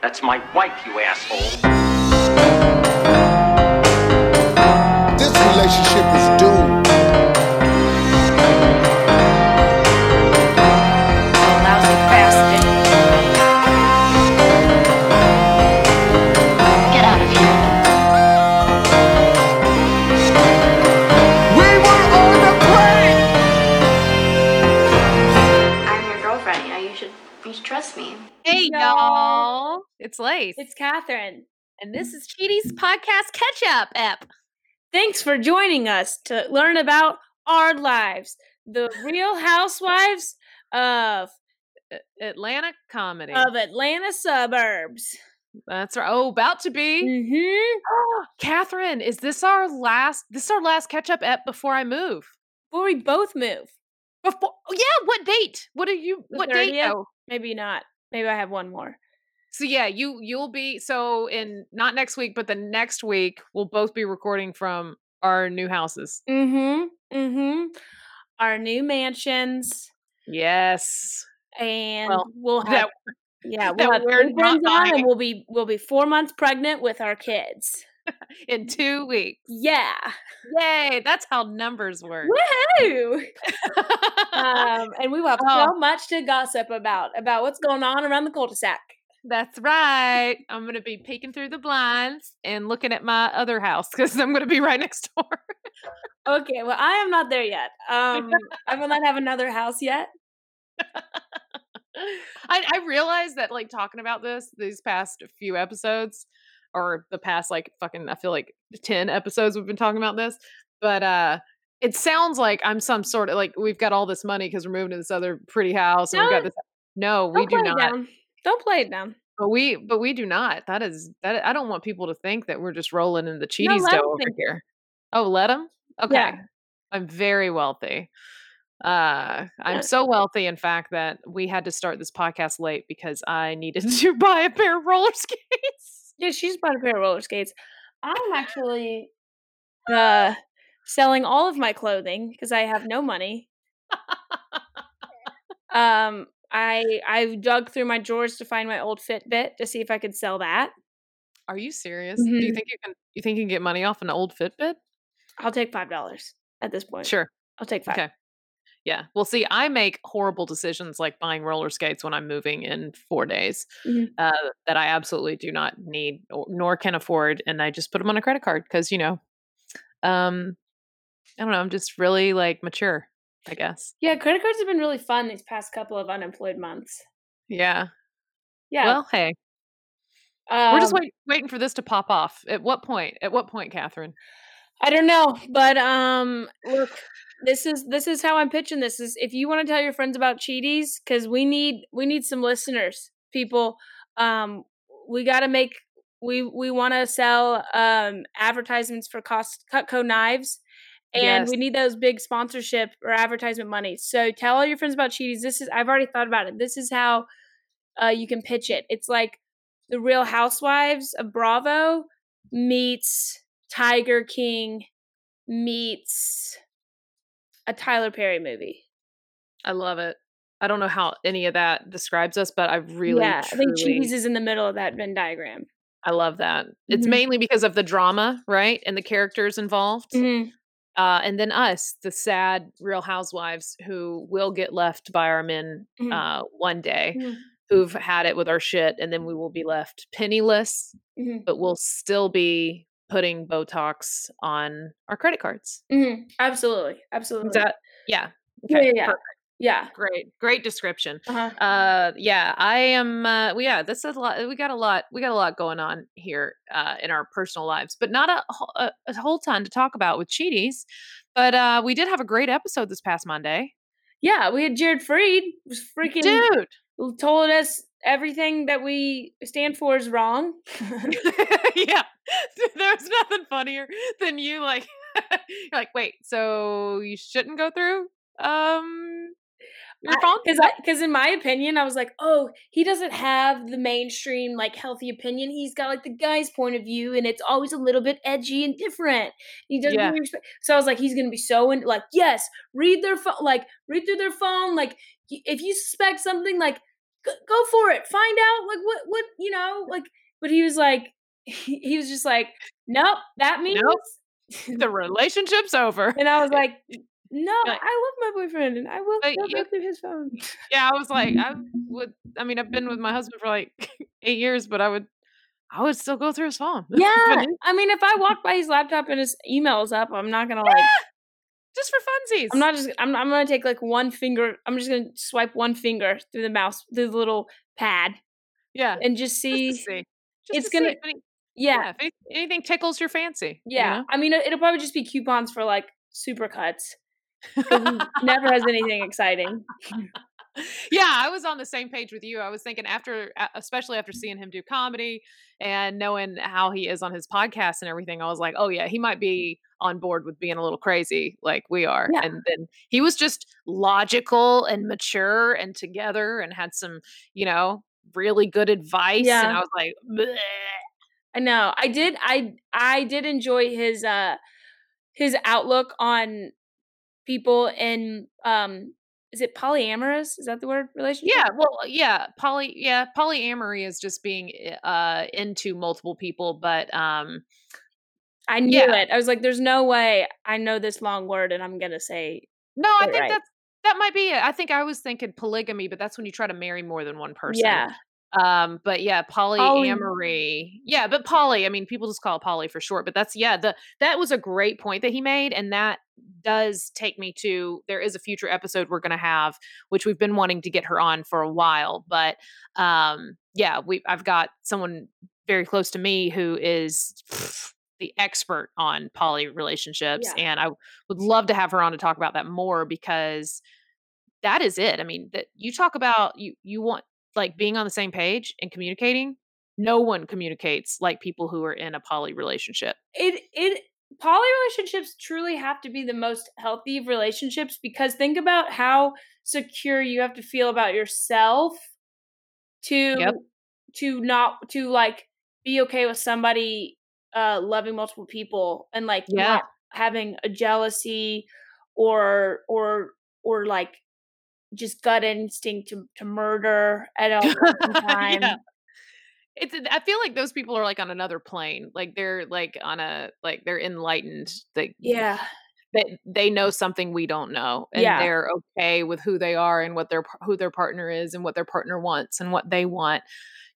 That's my wife, you asshole. It's Lace. It's Catherine. and this is Cheaties podcast catch up app. Thanks for joining us to learn about our lives, the real housewives of Atlanta comedy. of Atlanta suburbs. That's right. Oh, about to be. Mm-hmm. Catherine, is this our last this is our last catch up app before I move? Before we both move. Before oh, yeah, what date? What are you The what date 30th? though? Maybe not. Maybe I have one more. So yeah, you you'll be so in not next week, but the next week we'll both be recording from our new houses. Mm-hmm. Mm-hmm. Our new mansions. Yes. And Well, we'll have That yeah, we'll have we're not on and we'll be we'll be four months pregnant with our kids. in two weeks. Yeah. Yay! That's how numbers work. Woohoo! um, and we will have Oh. so much to gossip about about what's going on around the cul-de-sac. That's right. I'm going to be peeking through the blinds and looking at my other house because I'm going to be right next door. Okay, well, I am not there yet. Um, I will not have another house yet. I, I realized that, like, talking about this these past few episodes, or the past, like, fucking, I feel like 10 episodes we've been talking about this, but, uh, it sounds like I'm some sort of like we've got all this money because we're moving to this other pretty house and we've got No. this. No, we do not. Don't play it down. But we, but we do not. That is that. I don't want people to think that we're just rolling in the cheaties let 'em dough over here. Oh, let them. Okay, Yeah. I'm very wealthy. Uh, I'm so wealthy, in fact, that we had to start this podcast late because I needed to buy a pair of roller skates. Yeah, she's bought a pair of roller skates. I'm actually uh selling all of my clothing because I have no money. Um, I I dug through my drawers to find my old Fitbit to see if I could sell that. Are you serious? Do you Mhm. think you can? You think you can get money off an old Fitbit? I'll take five dollars at this point. Sure. I'll take five. Okay. Yeah. Well, see, I make horrible decisions like buying roller skates when I'm moving in four days Mhm. uh, that I absolutely do not need or, nor can afford. And I just put them on a credit card because, you know, um, I don't know. I'm just really like mature, I guess. Yeah, credit cards have been really fun these past couple of unemployed months. Yeah. Yeah. Well, hey, we're just um, wait, waiting for this to pop off. At what point? At what point, Catherine? I don't know, but um, look, this is this is how I'm pitching this. Is if you want to tell your friends about Cheaties, because we need we need some listeners, people. Um, we got to make we we want to sell um advertisements for cost Cutco knives. And Yes. we need those big sponsorship or advertisement money. So tell all your friends about Cheaties. This is I've already thought about it. This is how uh, you can pitch it. It's like the Real Housewives of Bravo meets Tiger King meets a Tyler Perry movie. I love it. I don't know how any of that describes us, but I really, yeah, I think truly- Cheese is in the middle of that Venn diagram. I love that. It's Mhm. mainly because of the drama, right? And the characters involved. Mhm. Uh, and then us, the sad real housewives who will get left by our men Mhm. uh, one day, Mhm. who've had it with our shit, and then we will be left penniless, Mhm. but we'll still be putting Botox on our credit cards. Mhm. Absolutely, absolutely. That yeah? yeah, Okay, yeah, yeah. perfect. Yeah. great, great description. Uh-huh. Uh, yeah, I am. Uh, well, yeah, this is a lot. We got a lot. We got a lot going on here uh, in our personal lives, but not a, a, a whole ton to talk about with Cheaties. But uh, we did have a great episode this past Monday, Yeah, we had Jared Freid was freaking dude. told us everything that we stand for is wrong. yeah, there's nothing funnier than you like. you're like, wait, so you shouldn't go through um your phone? because because in my opinion i was like oh he doesn't have the mainstream like healthy opinion he's got like the guy's point of view and it's always a little bit edgy and different he doesn't Yeah. really so i was like he's gonna be so in like yes read their phone like read through their phone like if you suspect something like go, go for it. Find out like what what you know like. But he was like, he, he was just like, nope. That means. the relationship's over. And I was like, no, Like- I love my boyfriend, and I will still you- go through his phone. Yeah, I was like, I would. I mean, I've been with my husband for like eight years, but I would, I would still go through his phone. Yeah, I mean, if I walk by his laptop and his email's up, I'm not gonna like. just for funsies. I'm not just. I'm. I'm gonna take like one finger. I'm just gonna swipe one finger through the mouse through the little pad Yeah, and just just see. to see. Just it's to gonna- if any- Yeah, anything tickles your fancy. you yeah. know? I mean, it- it'll probably just be coupons for like supercuts. Never has anything exciting. yeah, I was on the same page with you. I was thinking after, especially after seeing him do comedy and knowing how he is on his podcast and everything, I was like, oh yeah, he might be on board with being a little crazy like we are. Yeah. And then he was just logical and mature and together and had some, you know, really good advice. And I was like, "Bleh." I know. I did. I I did enjoy his uh his outlook on people in um is it polyamorous? Is that the word? Relationship? yeah, well, yeah, poly, yeah, polyamory is just being uh into multiple people, but um, I knew Yeah. it. I was like, "There's no way I know this long word, and I'm gonna say No, I think right. that's that might be it. I think I was thinking polygamy, but that's when you try to marry more than one person. yeah, Um, but yeah, polyamory. Yeah, but poly, I mean, people just call it poly for short, but that's yeah, the that was a great point that he made and that does take me to there is a future episode we're going to have which we've been wanting to get her on for a while, but um yeah, we I've got someone very close to me who is the expert on poly relationships Yeah. and I would love to have her on to talk about that more because that is it. I mean, that you talk about you you want like being on the same page and communicating. No one communicates like people who are in a poly relationship. it it poly relationships truly have to be the most healthy relationships because think about how secure you have to feel about yourself to Yep. to not to like be okay with somebody uh loving multiple people and like Yeah. not having a jealousy or or or like just gut instinct to, to murder at all time. yeah. It's I feel like those people are like on another plane. Like they're like on a like they're enlightened. They yeah. they, they know something we don't know and Yeah. they're okay with who they are and what their who their partner is and what their partner wants and what they want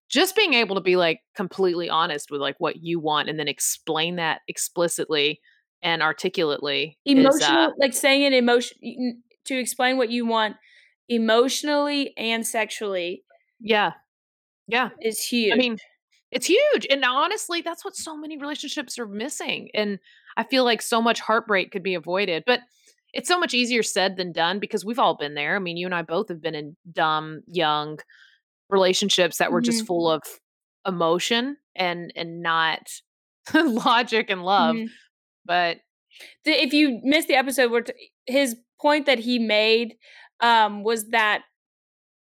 just being able to be like completely honest with like what you want and then explain that explicitly and articulately is, emotional uh, like saying it emotion to explain what you want emotionally and sexually yeah yeah is huge I mean, it's huge. And honestly, that's what so many relationships are missing. And I feel like so much heartbreak could be avoided. But it's so much easier said than done because we've all been there. I mean, you and I both have been in dumb, young relationships that were just full of emotion and and not logic and love. Mhm. But The- if you missed the episode where t- his point that he made um was that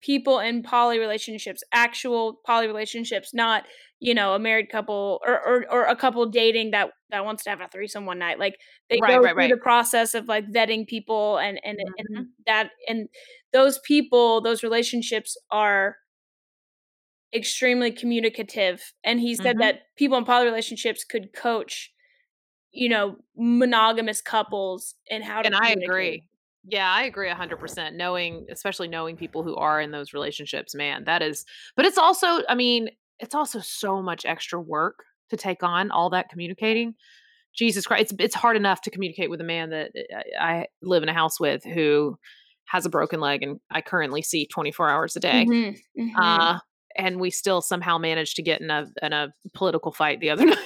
people in poly relationships actual poly relationships not you know a married couple or or, or a couple dating that that wants to have a threesome one night like they Right, go right, through right. the process of like vetting people and and, and Mhm. that and those people those relationships are extremely communicative and he said Mhm. that people in poly relationships could coach you know monogamous couples and how to and I agree. Yeah, I agree 100%. Knowing, especially knowing people who are in those relationships, man, that is, but it's also, I mean, it's also so much extra work to take on all that communicating. Jesus Christ, it's, it's hard enough to communicate with a man that uh, I live in a house with who has a broken leg and I currently see 24 hours a day. Mhm, mhm. Uh, and we still somehow managed to get in a, in a political fight the other night.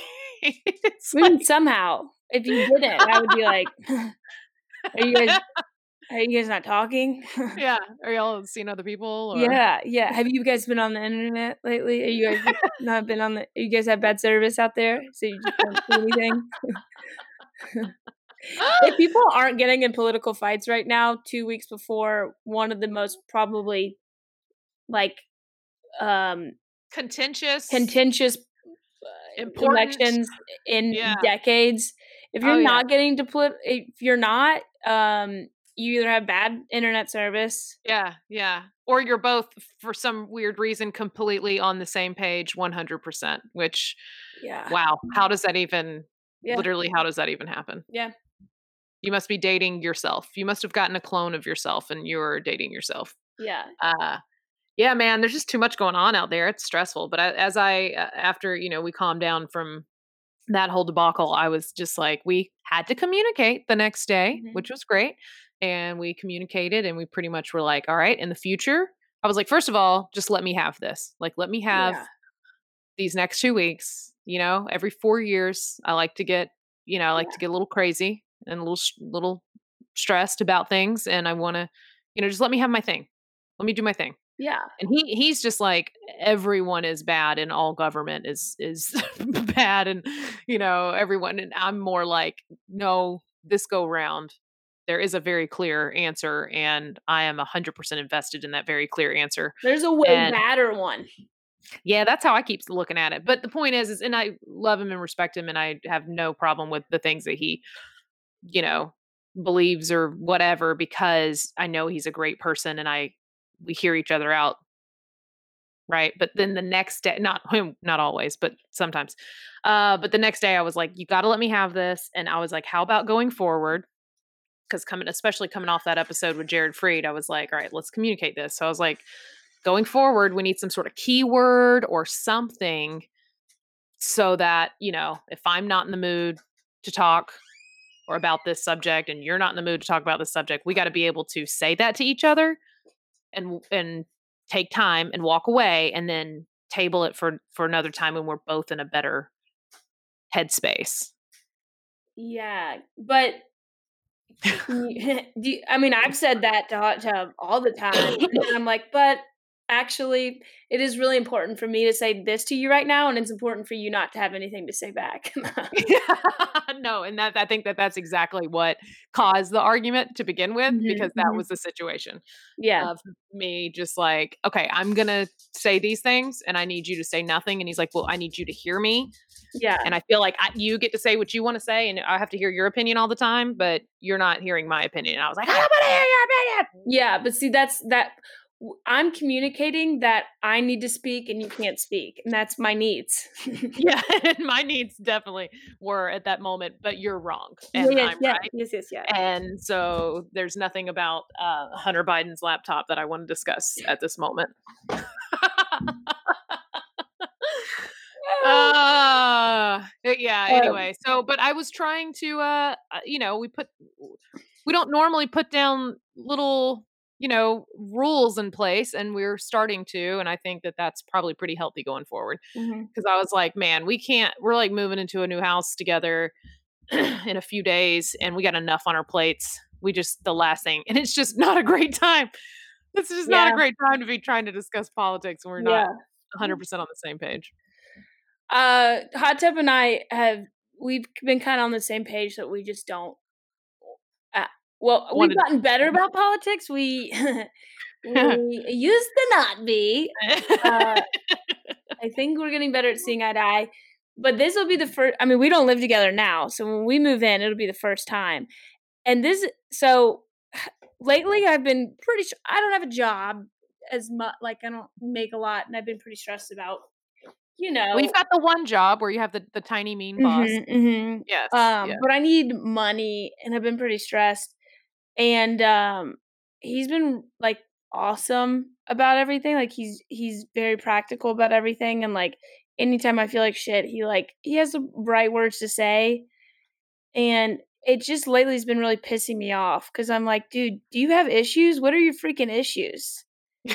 it's like, somehow if you didn't i would be like are you guys are you guys not talking yeah. Are y'all seeing other people? Or? yeah yeah have you guys been on the internet lately are you guys not been on the you guys have bad service out there so you just don't see anything if people aren't getting in political fights right now two weeks before one of the most probably like um contentious contentious important elections in Yeah. decades if Oh, you're yeah. not getting to put if you're not um you either have bad internet service. Yeah, yeah. Or you're both for some weird reason completely on the same page 100%, which Yeah. wow, how does that even Yeah. literally how does that even happen? Yeah. You must be dating yourself. You must have gotten a clone of yourself and you're dating yourself. Yeah. Uh yeah, man, there's just too much going on out there. It's stressful, but I, as I uh, after, you know, we calmed down from that whole debacle, I was just like we had to communicate the next day, Mhm. which was great. And we communicated and we pretty much were like, all right, in the future, I was like, first of all, just let me have this. Like let me have Yeah. these next 2 weeks, you know, every 4 years I like to get, you know, I like Yeah. to get a little crazy and a little little stressed about things and I want to, you know, just let me have my thing. Let me do my thing Yeah. and he he's just like everyone is bad and all government is is bad and you know everyone and i'm more like no this go round there is a very clear answer and i am 100% invested in that very clear answer There's a way And- one. yeah that's how i keep looking at it but the point is is and i love him and respect him and i have no problem with the things that he you know believes or whatever because i know he's a great person and i we hear each other out right but then the next day not him not always but sometimes uh but the next day i was like you got to let me have this and i was like how about going forward because coming especially coming off that episode with jared freid i was like all right let's communicate this. So i was like going forward we need some sort of keyword or something so that you know if i'm not in the mood to talk or about this subject and you're not in the mood to talk about this subject we got to be able to say that to each other and and take time and walk away and then table it for for another time when we're both in a better headspace. Yeah, but you- I mean, I've said that to Hot Tub all the time. and I'm like, but actually, it is really important for me to say this to you right now, and it's important for you not to have anything to say back. no and that i think that that's exactly what caused the argument to begin with Mhm, because that mhm. was the situation yeah, of me just like, okay, I'm gonna say these things, and I need you to say nothing. And he's like, well, I need you to hear me, yeah, and I feel like I, you get to say what you want to say, and I have to hear your opinion all the time, but you're not hearing my opinion. And I was like, I don't want to hear your opinion. yeah. But see, that's that. I'm communicating that I need to speak and you can't speak, and that's my needs. Yeah, and my needs definitely were at that moment, but you're wrong, and yes, I'm yes, right. yes, yes, yes. And so there's nothing about uh, Hunter Biden's laptop that I want to discuss at this moment. uh, yeah, Um, anyway. So, but I was trying to, uh, uh, you know, we put, we don't normally put down little, you know, rules in place, and we're starting to. And I think that that's probably pretty healthy going forward because I was like, man, we can't. We're like moving into a new house together in a few days, and we got enough on our plates. We just the last thing, and it's just not a great time. It's just not a great time to be trying to discuss politics when we're Yeah. not 100 percent on the same page. Uh, Hot Tub and I have we've been kind of on the same page that we just don't. Well, we've gotten better about politics. We we used to not be. Uh, I think we're getting better at seeing eye to eye. But this will be the first. I mean, we don't live together now, so when we move in, it'll be the first time. And this, so lately, I've been pretty. I don't have a job as much. Like I don't make a lot, and I've been pretty stressed about. You know, well, you've got the one job where you have the, the tiny mean boss. Mhm, mhm. Yes. Um, yeah. but I need money, and I've been pretty stressed. And um, he's been like awesome about everything. Like he's he's very practical about everything, and like anytime I feel like shit, he like he has the right words to say. And it just lately has been really pissing me off because I'm like, dude, do you have issues? What are your freaking issues?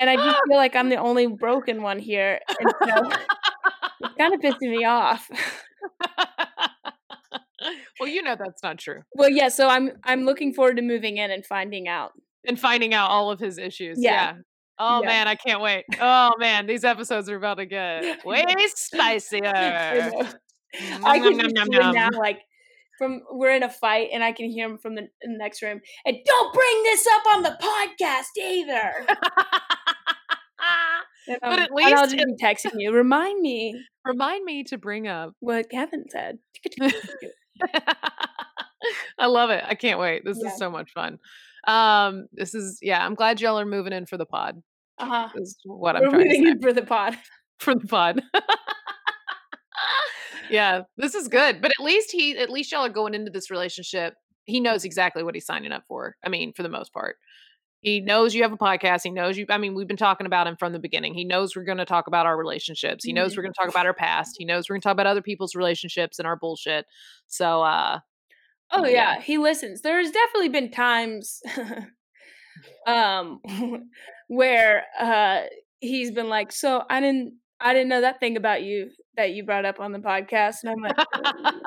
and I just feel like I'm the only broken one here, and so it's kind of pissing me off. well, you know that's not true. Well, yeah. So I'm I'm looking forward to moving in and finding out. And finding out all of his issues. Yeah. Yeah. Oh Yeah. man, I can't wait. Oh man, these episodes are about to get way spicier. I I can nom, nom, hear nom, now, like from we're in a fight, and I can hear him from the, the next room. And don't bring this up on the podcast either. And, But um, at and I'll just be texting you. Remind me Remind me to bring up. what Kevin said. I love it. I can't wait. This Yeah. is so much fun. Um, this is yeah. I'm glad y'all are moving in for the pod. Uh huh. Is what I'm We're trying to say in for the pod. for the pod. yeah, this is good. But at least he, at least y'all are going into this relationship. He knows exactly what he's signing up for. I mean, for the most part, he knows you have a podcast. He knows you. I mean, we've been talking about him from the beginning. He knows we're going to talk about our relationships. He knows we're going to talk about our past. He knows we're going to talk about other people's relationships and our bullshit. So, uh, Oh Yeah. yeah, he listens. There's definitely been times um where uh he's been like, "So I didn't I didn't know that thing about you that you brought up on the podcast." And I'm like,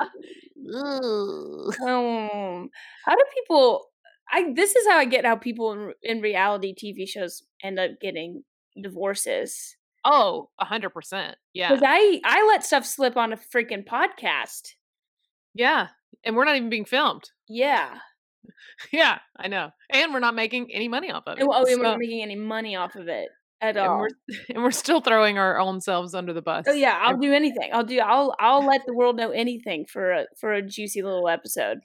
um, how do people I this is how I get how people in, in reality TV shows end up getting divorces. oh, a hundred percent. Yeah, Cuz I I let stuff slip on a freaking podcast. yeah. And we're not even being filmed. Yeah. Yeah, I know. And we're not making any money off of it. And, oh, and we're not making any money off of it at and all. we're and we're still throwing our own selves under the bus. Oh yeah, I'll do anything. I'll do. I'll I'll let the world know anything for a for a juicy little episode.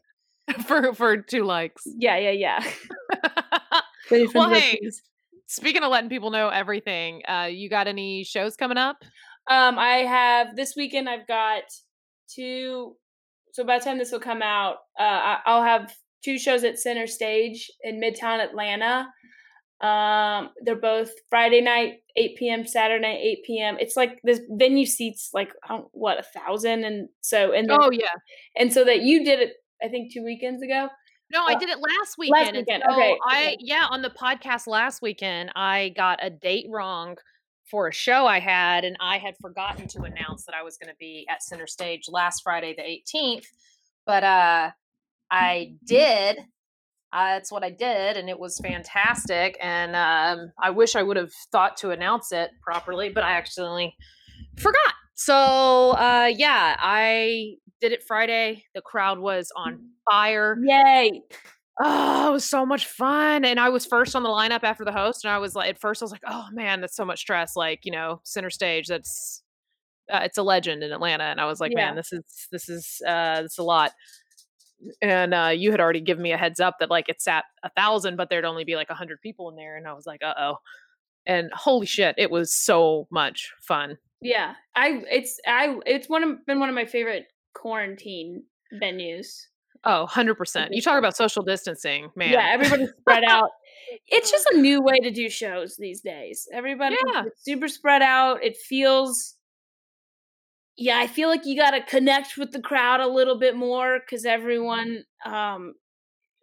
for for two likes. Yeah, yeah, yeah. Well, hey, speaking of letting people know everything, uh, you got any shows coming up? um, I have this weekend. I've got two. So by the time this will come out, uh, I, I'll have two shows at Center Stage in Midtown Atlanta. Um, they're both Friday night, eight p.m. Saturday night, eight p.m. It's like this venue seats like what a thousand, and so and Oh yeah. and so that you did it. I think two weekends ago. No, I Uh, did it last weekend. and weekend, so okay, I yeah, on the podcast last weekend, I got a date wrong for a show I had, and I had forgotten to announce that I was going to be at Center Stage last Friday, the 18th. But uh, I did. Uh, that's what I did, and it was fantastic. And um, I wish I would have thought to announce it properly, but I accidentally forgot. So uh, yeah, I did it Friday. The crowd was on fire. Yay! Oh, it was so much fun. And I was first on the lineup after the host. And I was like, at first, I was like, oh man, that's so much stress. Like, you know, center stage, that's, uh, it's a legend in Atlanta. And I was like, Yeah. man, this is, this is, uh, this is a lot. And uh, you had already given me a heads up that like it's at a thousand, but there'd only be like a hundred people in there. And I was like, uh oh. And holy shit, it was so much fun. Yeah, I it's I it's one of been one of my favorite quarantine venues. Oh, 100%. You talk about social distancing, man. Yeah, everybody's spread out. It's just a new way to do shows these days. Everybody Yeah. super spread out. It feels yeah, I feel like you got to connect with the crowd a little bit more cuz everyone um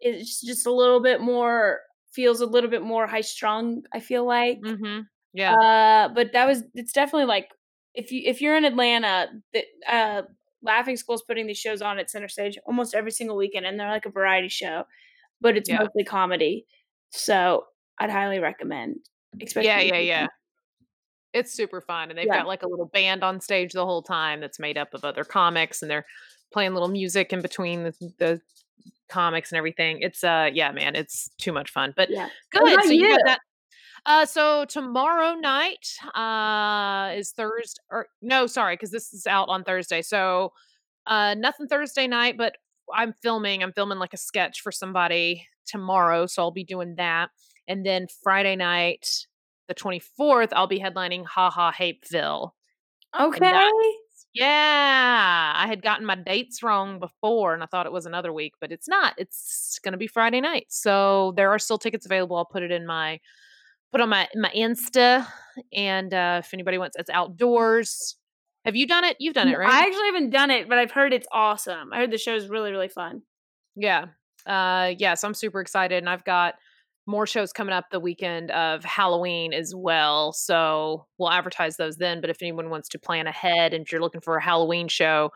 is just a little bit more feels a little bit more high strung, I feel like. Mm-hmm. Yeah. Uh, but that was it's definitely like if you if you're in Atlanta, the, uh, Laughing School's putting these shows on at Center Stage almost every single weekend, and they're like a variety show, but it's Yeah. mostly comedy. So I'd highly recommend. Especially yeah, yeah, yeah. It's super fun, and they've Yeah. got like a little band on stage the whole time that's made up of other comics, and they're playing little music in between the, the comics and everything. It's uh, yeah, man, it's too much fun. But Yeah. Good. So you got that. Uh, so tomorrow night uh is Thursday, or no, sorry, because this is out on Thursday. So uh, nothing Thursday night, but I'm filming. I'm filming like a sketch for somebody tomorrow, so I'll be doing that. And then Friday night, the 24th, I'll be headlining Ha Ha Hapeville. Okay. Yeah, I had gotten my dates wrong before and I thought it was another week, but it's not. It's going to be Friday night. So there are still tickets available. I'll put it in my put on my my Insta and uh if anybody wants it's outdoors. Have you done it? You've done it, right? I actually haven't done it, but I've heard it's awesome. I heard the show's really really fun. Yeah. Uh yes, I'm super excited and I've got more shows coming up the weekend of Halloween as well. So we'll advertise those then. But if anyone wants to plan ahead and if you're looking for a Halloween show,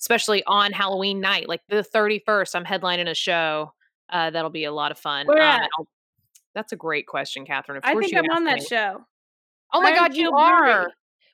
especially on Halloween night, like the 31st, I'm headlining a show. Uh, that'll be a lot of fun. Um? I'll- that's a great question, Catherine. Of I think I'm on that me. show. Oh my God, you are.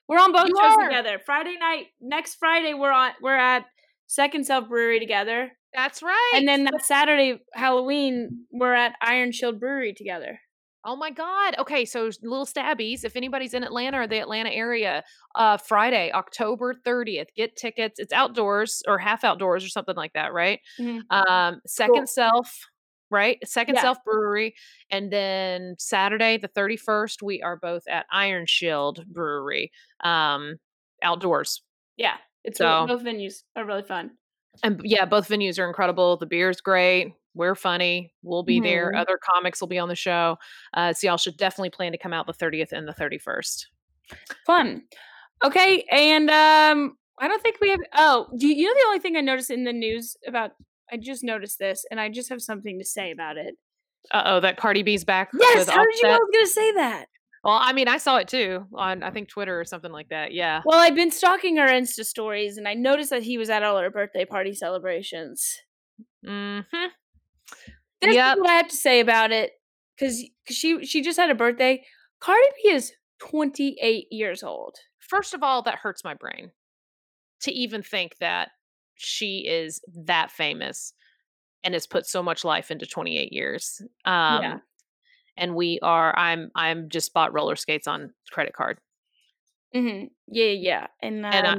We're on both You shows are. together. Friday night, next Friday, we're on. We're at Second Self Brewery together, That's right. and then that Saturday Halloween, we're at Iron Shield Brewery together. Oh my God. Okay, so little stabbies. If anybody's in Atlanta or the Atlanta area, uh, Friday, October 30th, get tickets. It's outdoors or half outdoors or something like that, right? Mhm. Um, Second Self, right? Second Yeah. Self Brewery. And then Saturday, the 31st, we are both at Iron Shield Brewery, um, outdoors. Yeah, it's So- both venues are really fun. And yeah, both venues are incredible. The beer's great. We're funny. We'll be there. Mhm. Other comics will be on the show. Uh, so y'all should definitely plan to come out the 30th and the 31st. Fun. Okay, and um, I don't think we have. Oh, do you, you know the only thing I noticed in the news about? I just noticed this, and I just have something to say about it. Uh oh, that Cardi B's back. Yes, how did you know I was going to say that? Well, I mean, I saw it too on I think Twitter or something like that. Yeah. Well, I've been stalking her Insta stories, and I noticed that he was at all her birthday party celebrations. hmm This Yep. is what I have to say about it, because she she just had a birthday. Cardi B is twenty eight years old. First of all, that hurts my brain to even think that she is that famous and has put so much life into 28 years. Um, Yeah. And we are. I'm. I'm just bought roller skates on credit card. hmm Yeah, yeah. And, um, And I-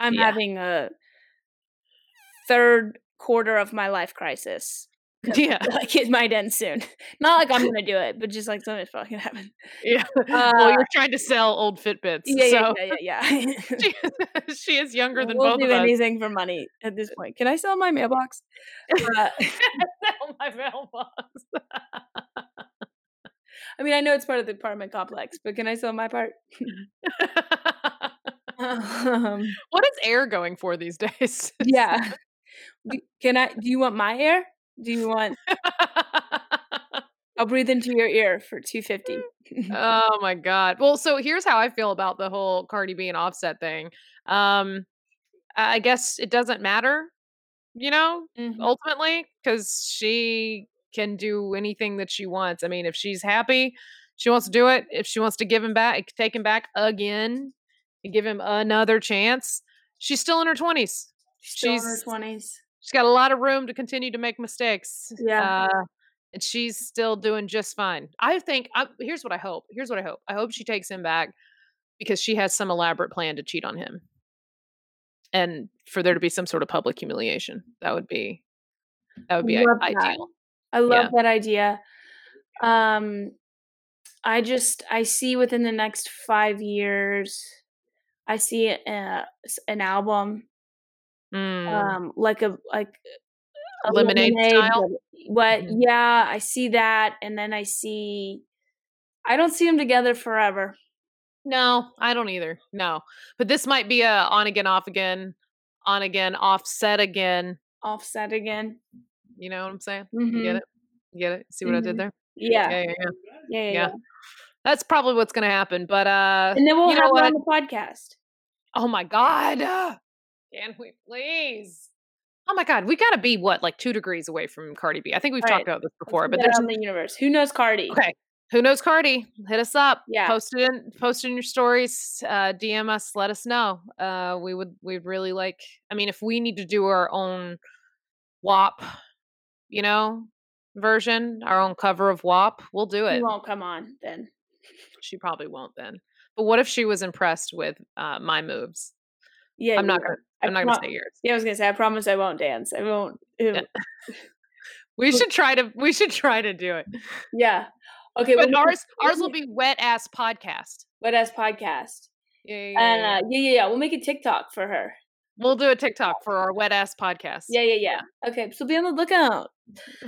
I'm yeah. having a third quarter of my life crisis. Yeah. like it might end soon. Not like I'm gonna do it, but just like something's probably gonna happen. Yeah. Uh, well, you're trying to sell old Fitbits. Yeah, yeah, so yeah, yeah, yeah. she, she is younger than we'll both do of us. anything for money at this point. Can I sell my mailbox? Uh, Sell my mailbox. I mean, I know it's part of the apartment complex, but can I sell my part? um, what is air going for these days? yeah. Can I? Do you want my air? Do you want? I'll breathe into your ear for two fifty. oh my god. Well, so here's how I feel about the whole Cardi B and Offset thing. Um, I guess it doesn't matter, you know, ultimately, because she can do anything that she wants. I mean, if she's happy, she wants to do it. If she wants to give him back, take him back again, and give him another chance. She's still in her twenties. Still in her twenties. She's got a lot of room to continue to make mistakes. Yeah. Uh, and she's still doing just fine. I think. I, here's what I hope. Here's what I hope. I hope she takes him back because she has some elaborate plan to cheat on him, and for there to be some sort of public humiliation. That would be. That would be i- Love that. I love Yeah. that idea. Um, I just I see within the next five years, I see uh, s- an album, Mm. um, like a like a Lemonade style? but- What? Mhm. Yeah, I see that, and then I see. I don't see them together forever. no, I don't either. No, but this might be a on again, off again, on again, offset again. Offset again. You know what I'm saying? Mm-hmm. You get it? You get it? See what I did Mhm. there? Yeah. Yeah, yeah, yeah. Yeah, yeah. That's probably what's going to happen. But uh, And then we'll you know have it on the podcast. Oh my god. Can we please? Oh my god, we got to be what like 2 degrees away from Cardi B. I think we've Right. talked about this before, but there's in the universe. Who knows Cardi? Okay. Who knows Cardi? Hit us up. Yeah. Post it in post it in your stories. Uh DM us, let us know. Uh we would we'd really like I mean if we need to do our own WAP, you know, version, our own cover of WAP, we'll do it. won't come on then. She probably won't then. But what if she was impressed with uh my moves? Yeah, I'm not gonna I'm not gonna say yours. Yeah, I was gonna say. I promise I won't dance. I won't. Yeah. We should try to we should try to do it. Yeah. Okay. But we'll ours ours will be wet ass podcast. wet ass podcast. Yeah, yeah, yeah, And yeah. uh, yeah, yeah, yeah. We'll make a TikTok for her. We'll do a TikTok for our wet ass podcast. Yeah, yeah, yeah. Okay, so be on the lookout.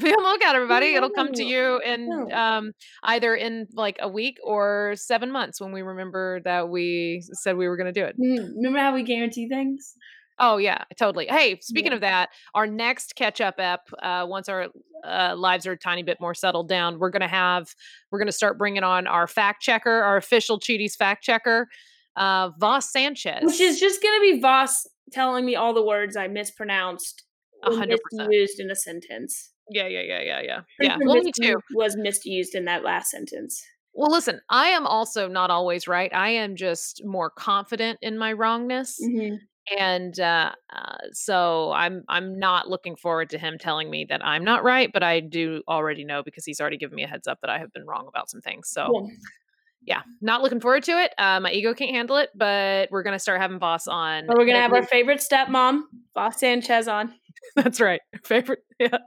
Be on the lookout, everybody. It'll come to you in um either in like a week or seven months when we remember that we said we were gonna do it. Mm, Remember how we guarantee things? Oh yeah, totally. Hey, speaking Yeah. of that, our next catch up app, uh, once our uh, lives are a tiny bit more settled down, we're gonna have we're gonna start bringing on our fact checker, our official Cheaties fact checker, uh, Voss Sanchez. Which is just gonna be Voss telling me all the words I mispronounced, hundred percent. misused in a sentence. yeah, yeah, yeah, yeah, yeah, yeah. Well, me too. Was misused in that last sentence. Well, listen, I am also not always right. I am just more confident in my wrongness. Mhm. And uh, uh, so I'm I'm not looking forward to him telling me that I'm not right, but I do already know because he's already given me a heads up that I have been wrong about some things. So Cool. yeah, not looking forward to it. Uh, my ego can't handle it, but we're gonna start having Voss on. But we're gonna at have our favorite stepmom, Voss Sanchez, on. That's right, favorite. Yeah.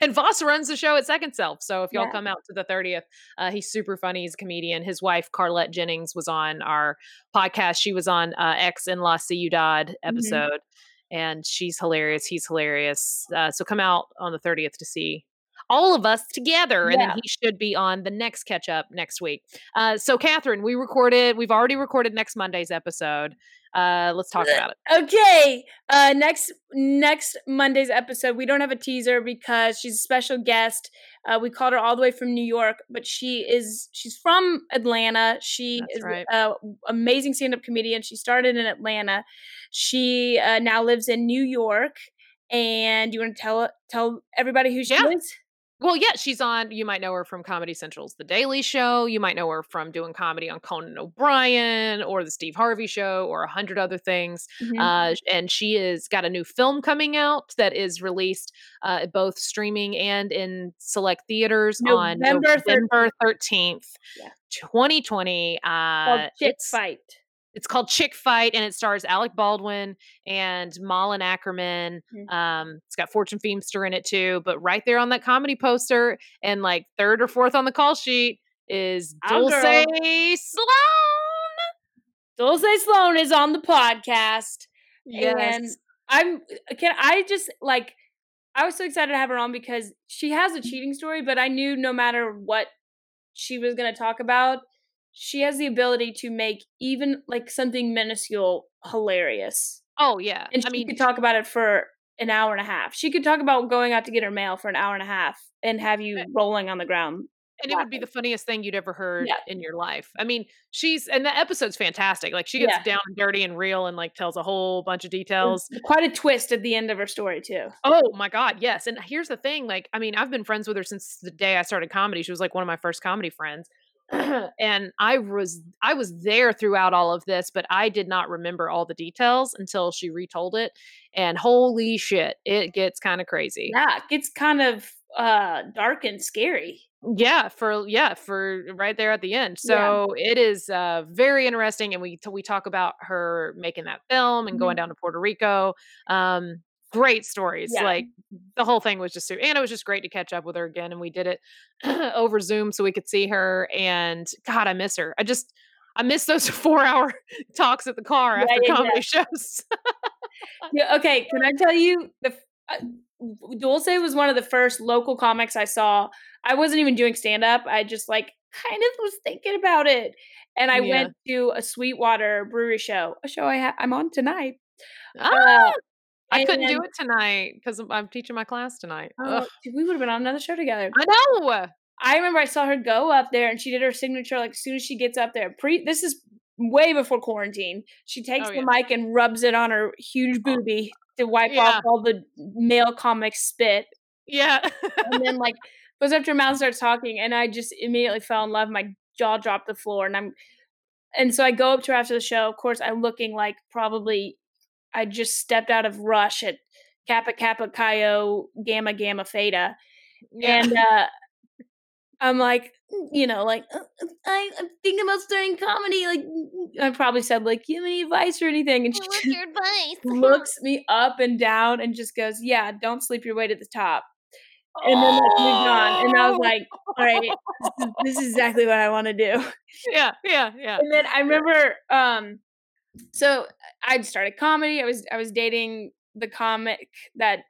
And Voss runs the show at Second Self. So if y'all Yeah. come out to the 30th, uh, he's super funny. He's a comedian. His wife, Carlette Jennings, was on our podcast. She was on uh, X in La Ciudad episode, and she's hilarious. He's hilarious. Uh, so come out on the 30th to see all of us together. And Yeah. then he should be on the next catch up next week. Uh, so, Catherine, we recorded, we've already recorded next Monday's episode. Uh, let's talk about it. Okay. Uh next next Monday's episode, we don't have a teaser because she's a special guest. Uh we called her all the way from New York, but she is she's from Atlanta. She That's is right. a amazing stand-up comedian. She started in Atlanta. She uh, now lives in New York. And you want to tell tell everybody who she Yeah. is? Well, yeah, she's on. You might know her from Comedy Central's The Daily Show. You might know her from doing comedy on Conan O'Brien or The Steve Harvey Show or a hundred other things. Mhm. Uh, and she is got a new film coming out that is released uh, both streaming and in select theaters on November November thirteenth, Yeah. twenty twenty. Called Uh, Chick Fight. It's called Chick Fight, and it stars Alec Baldwin and Malin Akerman. Mhm. Um, it's got Fortune Feimster in it too. But right there on that comedy poster, and like third or fourth on the call sheet, is Our Dulce. Sloan. Dulce Sloan is on the podcast. Yes. And I'm can I just like I was so excited to have her on because she has a cheating story, but I knew no matter what she was going to talk about, she has the ability to make even like something minuscule hilarious. oh yeah. And she I mean, could talk about it for an hour and a half. She could talk about going out to get her mail for an hour and a half and have you eh rolling on the ground. and it would be the funniest thing you'd ever heard Yeah. in your life. I mean, she's and the episode's fantastic. Like she gets Yeah. down and dirty and real and like tells a whole bunch of details. Quite a twist at the end of her story too. Oh my god, yes. And here's the thing, like I mean, I've been friends with her since the day I started comedy. She was like one of my first comedy friends. and I was I was there throughout all of this, but I did not remember all the details until she retold it. And holy shit, it gets kind of crazy. Yeah, it gets kind of uh dark and scary. Yeah, for yeah, for right there at the end. Yeah. So it is uh very interesting and we we talk about her making that film and going Mhm. down to Puerto Rico. Um great stories. Yeah. Like the whole thing was just and it was just great to catch up with her again and we did it over Zoom so we could see her and god, I miss her. I just I miss those 4-hour talks at the car Yeah, after yeah, comedy shows. Yeah, okay, can I tell you the uh, Dulce was one of the first local comics I saw. I wasn't even doing stand up. I just like kind of was thinking about it. And I went to a Sweetwater brewery show, a show I ha- I'm on tonight. Ah, I couldn't do it tonight cuz I'm teaching my class tonight. Oh, we would have been on another show together. I know. I remember I saw her go up there and she did her signature like as soon as she gets up there. Pre this is way before quarantine. She takes Oh, the yeah. mic and rubs it on her huge oh. booby to wipe Yeah. off all the male comic spit. Yeah. and then like goes up to her mouth and starts talking and i just immediately fell in love my jaw dropped the floor and i'm and so i go up to her after the show of course i'm looking like probably i just stepped out of rush at kappa kappa chi gamma gamma theta yeah. and uh i'm like you know like "Uh, uh, I, i'm thinking about starting comedy like i probably said like give me advice or anything and she your advice? looks me up and down and just goes yeah don't sleep your way to the top and then like moved on. And I was Oh. like, all right, this is, this is exactly what I want to do. yeah, yeah, yeah. And then I remember, um, so I'd started comedy. I was I was dating the comic that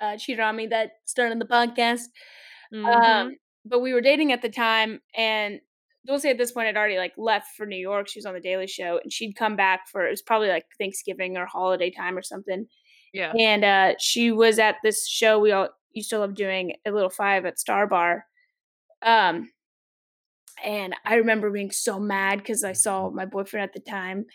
uh, cheated on me that started the podcast. Mhm. Um, but we were dating at the time, and Dulce at this point had already like left for New York. She was on the Daily Show, and she'd come back for it was probably like Thanksgiving or holiday time or something. yeah. and uh, she was at this show we all used to love doing a Little Five at Star Bar. Um, and I remember being so mad because I saw my boyfriend at the time.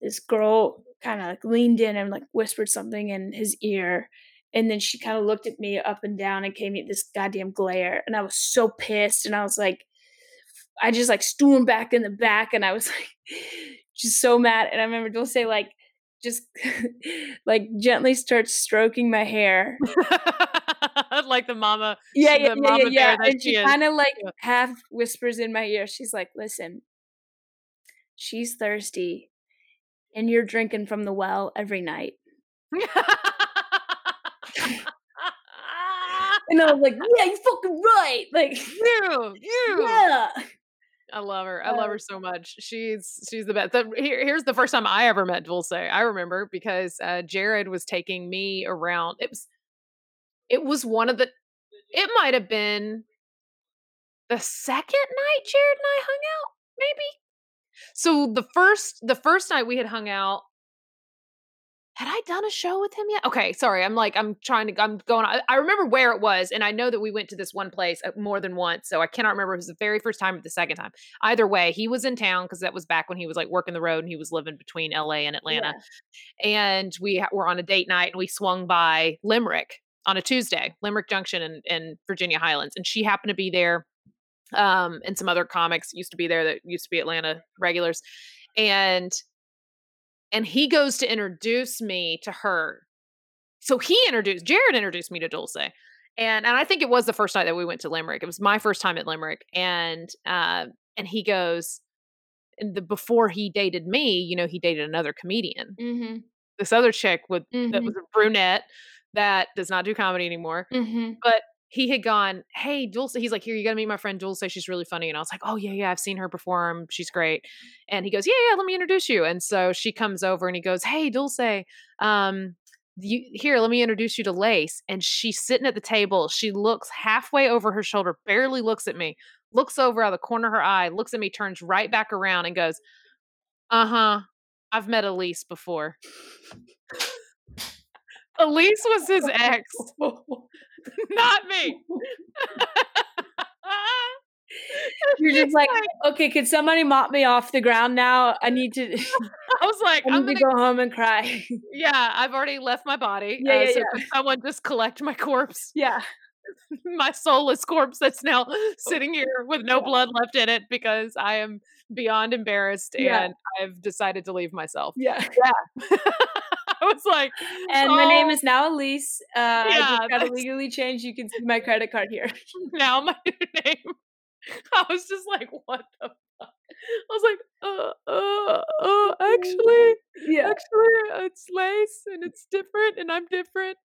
This girl kind of like leaned in and like whispered something in his ear, and then she kind of looked at me up and down and gave me this goddamn glare, and I was so pissed, and I was like, I just like stormed back in the back, and I was like, just so mad, and I remember Dulce like just like gently starts stroking my hair. like the mama. Yeah, the yeah, yeah, mama yeah, yeah. And she she kind of like half whispers in my ear. She's like, "Listen, she's thirsty, and you're drinking from the well every night." And I was like, "Yeah, you fucking right!" Like, you, you. yeah, I love her. I love her so much. She's she's the best. The, here, here's the first time I ever met Dulce. I remember because uh, Jared was taking me around. It was it was one of the. It might have been the second night Jared and I hung out. Maybe. So the first the first night we had hung out. Had I done a show with him yet? Okay, sorry. I'm like I'm trying to. I'm going. I, I remember where it was, and I know that we went to this one place uh, more than once. So I cannot remember if it was the very first time or the second time either way, he was in town because that was back when he was like working the road and he was living between LA and Atlanta. And we ha- were on a date night and we swung by Limerick on a Tuesday, Limerick Junction in, in Virginia Highlands. And she happened to be there. Um, and some other comics used to be there that used to be Atlanta regulars. And and he goes to introduce me to her. So he introduced Jared introduced me to Dulce. And and I think it was the first night that we went to Limerick. It was my first time at Limerick. And uh, and he goes, and the before he dated me, you know, he dated another comedian. mm-hmm, This other chick with that Mhm. was a brunette that does not do comedy anymore. mm-hmm. He had gone, hey, Dulce. He's like, here, you got to meet my friend Dulce. She's really funny. And I was like, oh yeah, yeah, I've seen her perform. She's great. And he goes, yeah, yeah, let me introduce you. And so she comes over and he goes, hey, Dulce, um, you here, let me introduce you to Lace. And she's sitting at the table. She looks halfway over her shoulder, barely looks at me, looks over out of the corner of her eye, looks at me, turns right back around and goes, uh huh, I've met Elise before. Elise was his ex, not me. You're just like, okay, could somebody mop me off the ground now? I need to, I was like, I I'm gonna to go home and cry. Yeah, I've already left my body. Yeah, uh, yeah, so yeah. someone just collect my corpse, yeah, my soulless corpse that's now sitting here with no blood left in it because I am beyond embarrassed Yeah. and I've decided to leave myself. Yeah, yeah. I was like, And my name "Oh, is now Elise. Uh, I Yeah, just got to legally change. You can see my credit card here. now my new name. I was just like, what the fuck? I was like, uh, uh, uh, actually, Yeah. actually, it's lace and it's different and I'm different.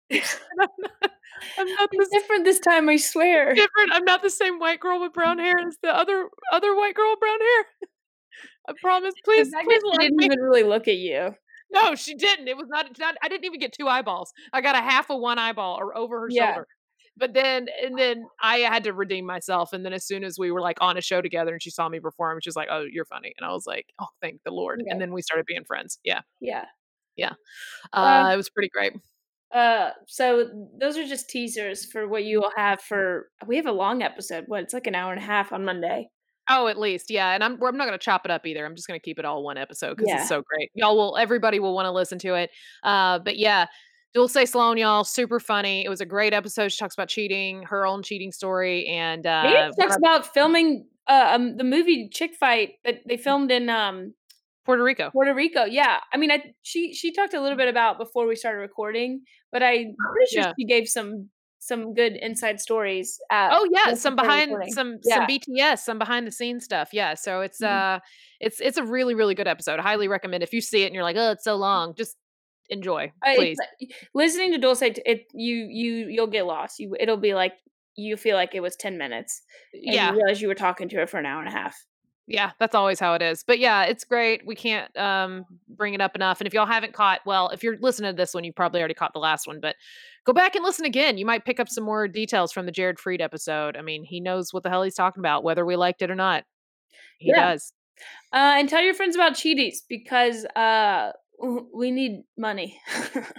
And I'm not, I'm not the It's different this time, I swear. different. I'm not the same white girl with brown hair as the other other white girl with brown hair. I promise. Please, I please I didn't me. even really look at you. No, she didn't. It was not, it's not. I didn't even get two eyeballs. I got a half of one eyeball or over her Yeah. shoulder. But then, and then I had to redeem myself. And then, as soon as we were like on a show together, and she saw me perform, she was like, "Oh, you're funny," and I was like, "Oh, thank the Lord." Yeah. And then we started being friends. Yeah. Yeah, Yeah. uh, Um, it was pretty great. Uh, so those are just teasers for what you will have for. We have a long episode. What? It's like an hour and a half on Monday. Oh, at least, yeah. And I'm I'm not going to chop it up either. I'm just going to keep it all one episode because Yeah. it's so great. Y'all will everybody will want to listen to it. Uh, but yeah, Dulce Sloan, y'all, super funny. It was a great episode. She talks about cheating, her own cheating story, and uh, talks I- about filming uh, um, the movie Chick Fight that they filmed in um, Puerto Rico. Puerto Rico. Yeah, I mean, I she she talked a little bit about before we started recording, but I'm pretty sure Yeah. she gave some some good inside stories. Uh, Oh yeah, some behind recording. some Yeah. some BTS, some behind the scenes stuff. Yeah, so it's Mhm. uh it's it's a really really good episode. I highly recommend. If you see it and you're like, oh, it's so long, just enjoy, please. it's- listening to Dulce, it, you you you'll get lost. You it'll be like you feel like it was ten minutes. And yeah, you realize you were talking to her for an hour and a half. Yeah, that's always how it is. But yeah, it's great. We can't um bring it up enough. And if y'all haven't caught, well, if you're listening to this one, you probably already caught the last one, but go back and listen again. You might pick up some more details from the Jared Freid episode. I mean, he knows what the hell he's talking about, whether we liked it or not. He Yeah. does. Uh, and tell your friends about Cheaties because uh, we need money.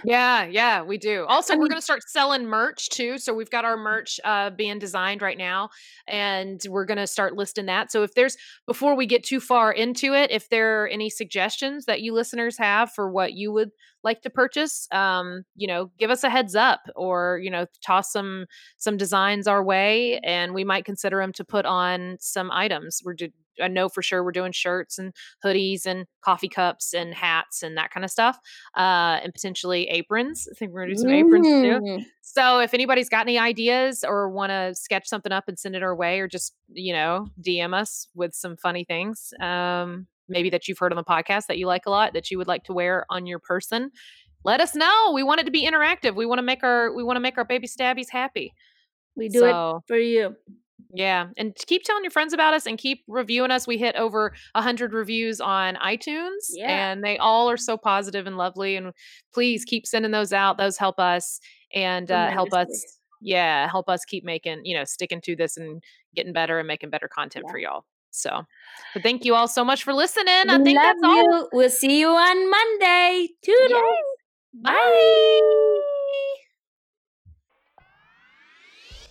Yeah, yeah, we do. Also, I we're going to start selling merch too. So we've got our merch uh, being designed right now, and we're going to start listing that. So if there's before we get too far into it, if there are any suggestions that you listeners have for what you would like to purchase, um, you know, give us a heads up, or you know, toss some some designs our way, and we might consider them to put on some items. We're I know for sure we're doing shirts and hoodies and coffee cups and hats and that kind of stuff, uh, and potentially aprons. I think we're gonna do some aprons too. So if anybody's got any ideas or want to sketch something up and send it our way, or just you know DM us with some funny things, um, maybe that you've heard on the podcast that you like a lot that you would like to wear on your person, let us know. We want it to be interactive. We want to make our we want to make our baby stabbies happy. We do it for you. Yeah, and keep telling your friends about us and keep reviewing us. We hit over a hundred reviews on iTunes, Yeah. and they all are so positive and lovely. And please keep sending those out; those help us and uh, help us. Yeah, help us keep making you know sticking to this and getting better and making better content Yeah. for y'all. So, but thank you all so much for listening. I think love that's all. you. We'll see you on Monday. Toodles. Bye.